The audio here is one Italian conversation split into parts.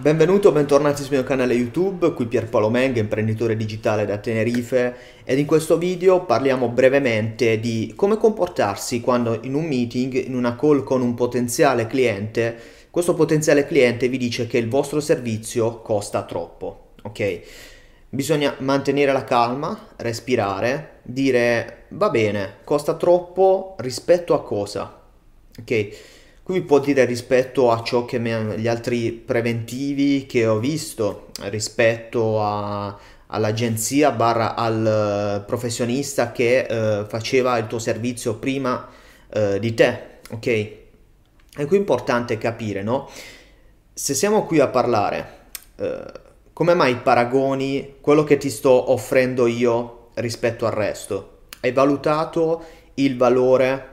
Benvenuto, bentornati sul mio canale YouTube, qui Pierpaolo Meng, imprenditore digitale da Tenerife ed in questo video parliamo brevemente di come comportarsi quando in un meeting, in una call con un potenziale cliente, questo potenziale cliente vi dice che il vostro servizio costa troppo, ok? Bisogna mantenere la calma, respirare, dire va bene, costa troppo rispetto a cosa, ok? Qui può dire rispetto a ciò che mi, gli altri preventivi che ho visto, rispetto a, all'agenzia barra al professionista che eh, faceva il tuo servizio prima eh, di te, ok? È qui importante capire, no? Se siamo qui a parlare, eh, come mai paragoni quello che ti sto offrendo io rispetto al resto? Hai valutato il valore,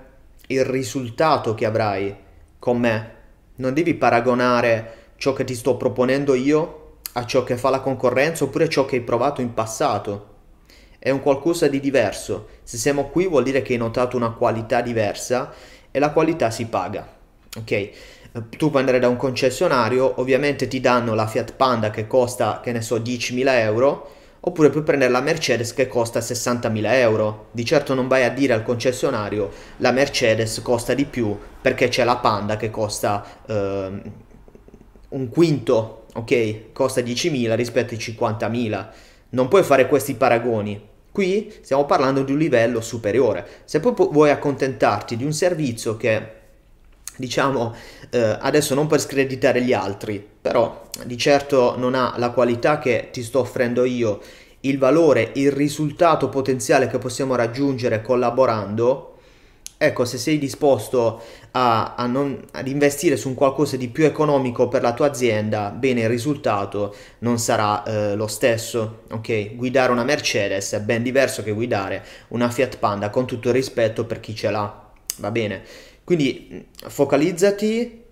il risultato che avrai con me. Non devi paragonare ciò che ti sto proponendo io a ciò che fa la concorrenza oppure ciò che hai provato in passato. È un qualcosa di diverso. Se siamo qui vuol dire che hai notato una qualità diversa e la qualità si paga. Ok? Tu puoi andare da un concessionario, ovviamente ti danno la Fiat Panda che costa, che ne so, 10.000 euro, oppure puoi prendere la Mercedes che costa 60.000 euro. Di certo non vai a dire al concessionario la Mercedes costa di più perché c'è la Panda che costa eh, un quinto, ok? Costa 10.000 rispetto ai 50.000. Non puoi fare questi paragoni. Qui stiamo parlando di un livello superiore. Se poi vuoi accontentarti di un servizio che diciamo eh, adesso non per screditare gli altri, però di certo non ha la qualità che ti sto offrendo io, il valore, il risultato potenziale che possiamo raggiungere collaborando. Ecco, se sei disposto a, a non, ad investire su un qualcosa di più economico per la tua azienda, bene, il risultato non sarà eh, lo stesso. Ok, guidare una Mercedes è ben diverso che guidare una Fiat Panda, con tutto il rispetto per chi ce l'ha. Va bene? Quindi focalizzati,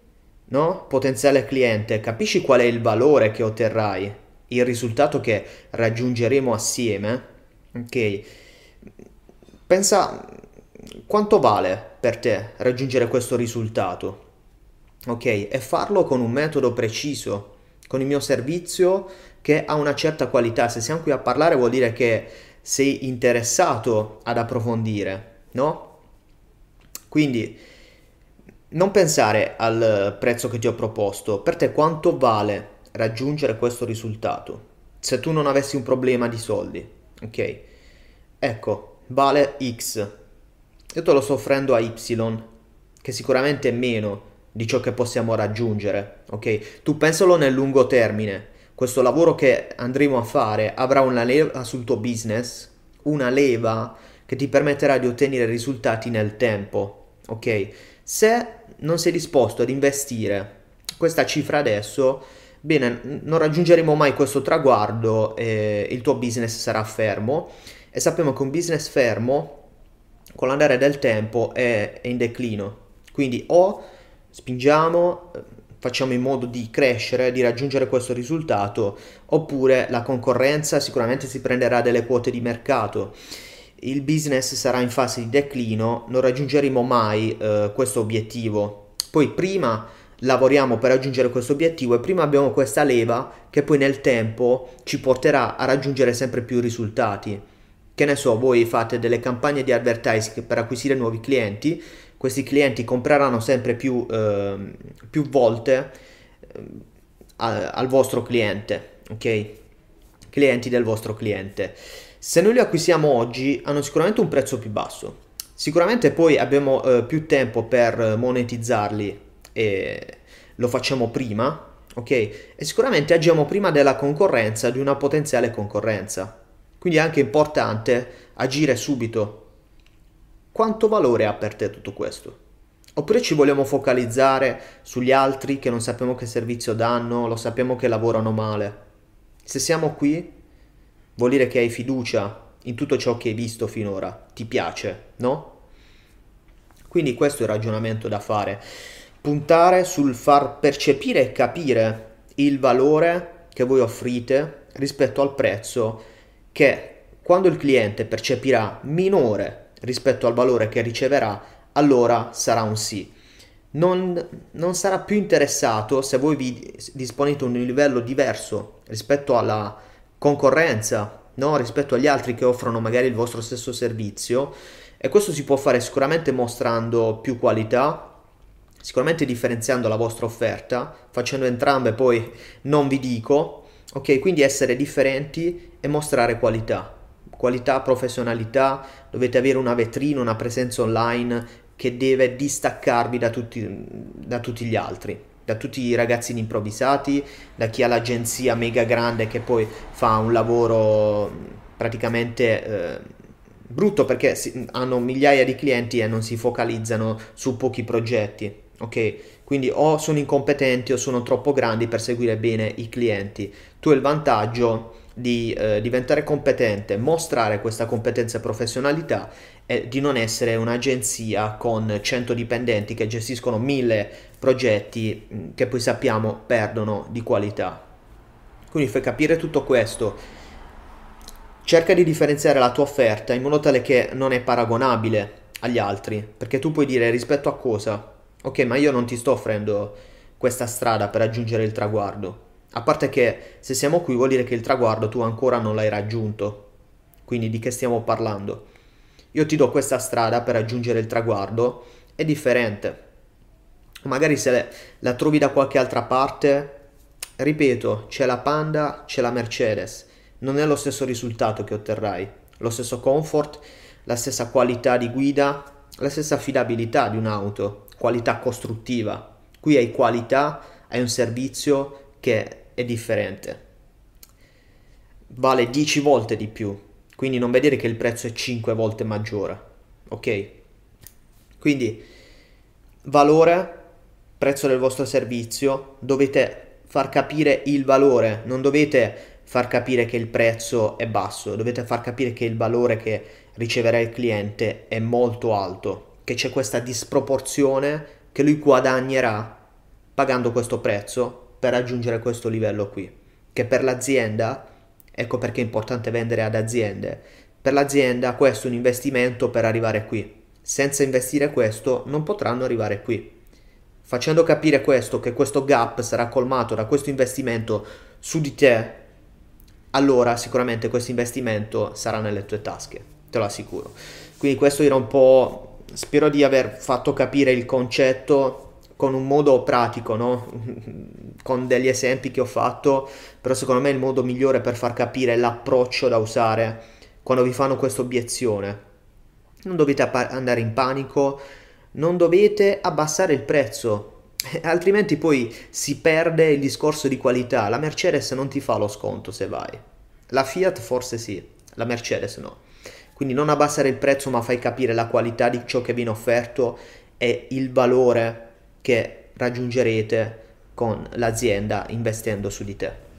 no? Potenziale cliente, capisci qual è il valore che otterrai, il risultato che raggiungeremo assieme. Ok? Pensa quanto vale per te raggiungere questo risultato. Ok? E farlo con un metodo preciso, con il mio servizio che ha una certa qualità. Se siamo qui a parlare vuol dire che sei interessato ad approfondire, no? Quindi non pensare al prezzo che ti ho proposto, per te quanto vale raggiungere questo risultato? Se tu non avessi un problema di soldi, ok? Ecco, vale X. Io te lo sto offrendo a Y, che sicuramente è meno di ciò che possiamo raggiungere, ok? Tu pensalo nel lungo termine. Questo lavoro che andremo a fare avrà una leva sul tuo business, una leva che ti permetterà di ottenere risultati nel tempo, ok? Se non sei disposto ad investire questa cifra adesso, bene, non raggiungeremo mai questo traguardo e il tuo business sarà fermo e sappiamo che un business fermo con l'andare del tempo è, è in declino. Quindi o spingiamo, facciamo in modo di crescere, di raggiungere questo risultato, oppure la concorrenza sicuramente si prenderà delle quote di mercato il business sarà in fase di declino, non raggiungeremo mai eh, questo obiettivo. Poi prima lavoriamo per raggiungere questo obiettivo e prima abbiamo questa leva che poi nel tempo ci porterà a raggiungere sempre più risultati. Che ne so, voi fate delle campagne di advertising per acquisire nuovi clienti, questi clienti compreranno sempre più, eh, più volte eh, al vostro cliente, ok? Clienti del vostro cliente. Se noi li acquistiamo oggi hanno sicuramente un prezzo più basso. Sicuramente poi abbiamo eh, più tempo per monetizzarli e lo facciamo prima, ok? E sicuramente agiamo prima della concorrenza, di una potenziale concorrenza. Quindi è anche importante agire subito. Quanto valore ha per te tutto questo? Oppure ci vogliamo focalizzare sugli altri che non sappiamo che servizio danno, lo sappiamo che lavorano male. Se siamo qui vuol dire che hai fiducia in tutto ciò che hai visto finora, ti piace, no? Quindi questo è il ragionamento da fare, puntare sul far percepire e capire il valore che voi offrite rispetto al prezzo che quando il cliente percepirà minore rispetto al valore che riceverà, allora sarà un sì. non, non sarà più interessato se voi vi disponete un livello diverso rispetto alla concorrenza, no? rispetto agli altri che offrono magari il vostro stesso servizio e questo si può fare sicuramente mostrando più qualità, sicuramente differenziando la vostra offerta, facendo entrambe poi non vi dico, ok? Quindi essere differenti e mostrare qualità. Qualità, professionalità, dovete avere una vetrina, una presenza online che deve distaccarvi da tutti, da tutti gli altri, da tutti i ragazzini improvvisati, da chi ha l'agenzia mega grande che poi fa un lavoro praticamente eh, brutto perché si, hanno migliaia di clienti e non si focalizzano su pochi progetti ok? Quindi o sono incompetenti o sono troppo grandi per seguire bene i clienti. Tu hai il vantaggio di eh, diventare competente, mostrare questa competenza e professionalità e di non essere un'agenzia con 100 dipendenti che gestiscono mille progetti mm, che poi sappiamo perdono di qualità. Quindi fai capire tutto questo. Cerca di differenziare la tua offerta in modo tale che non è paragonabile agli altri, perché tu puoi dire rispetto a cosa? Ok, ma io non ti sto offrendo questa strada per raggiungere il traguardo. A parte che se siamo qui vuol dire che il traguardo tu ancora non l'hai raggiunto. Quindi di che stiamo parlando? Io ti do questa strada per raggiungere il traguardo, è differente. Magari se la trovi da qualche altra parte, ripeto, c'è la Panda, c'è la Mercedes. Non è lo stesso risultato che otterrai, lo stesso comfort, la stessa qualità di guida, la stessa affidabilità di un'auto qualità costruttiva. Qui hai qualità, hai un servizio che è differente. Vale 10 volte di più, quindi non vedere che il prezzo è 5 volte maggiore, ok? Quindi valore, prezzo del vostro servizio, dovete far capire il valore, non dovete far capire che il prezzo è basso, dovete far capire che il valore che riceverà il cliente è molto alto che c'è questa disproporzione che lui guadagnerà pagando questo prezzo per raggiungere questo livello qui. Che per l'azienda, ecco perché è importante vendere ad aziende, per l'azienda questo è un investimento per arrivare qui. Senza investire questo non potranno arrivare qui. Facendo capire questo, che questo gap sarà colmato da questo investimento su di te, allora sicuramente questo investimento sarà nelle tue tasche, te lo assicuro. Quindi questo era un po' spero di aver fatto capire il concetto con un modo pratico, no? con degli esempi che ho fatto, però secondo me è il modo migliore per far capire l'approccio da usare quando vi fanno questa obiezione. Non dovete andare in panico, non dovete abbassare il prezzo, altrimenti poi si perde il discorso di qualità. La Mercedes non ti fa lo sconto se vai. La Fiat forse sì, la Mercedes no. Quindi non abbassare il prezzo ma fai capire la qualità di ciò che viene offerto e il valore che raggiungerete con l'azienda investendo su di te.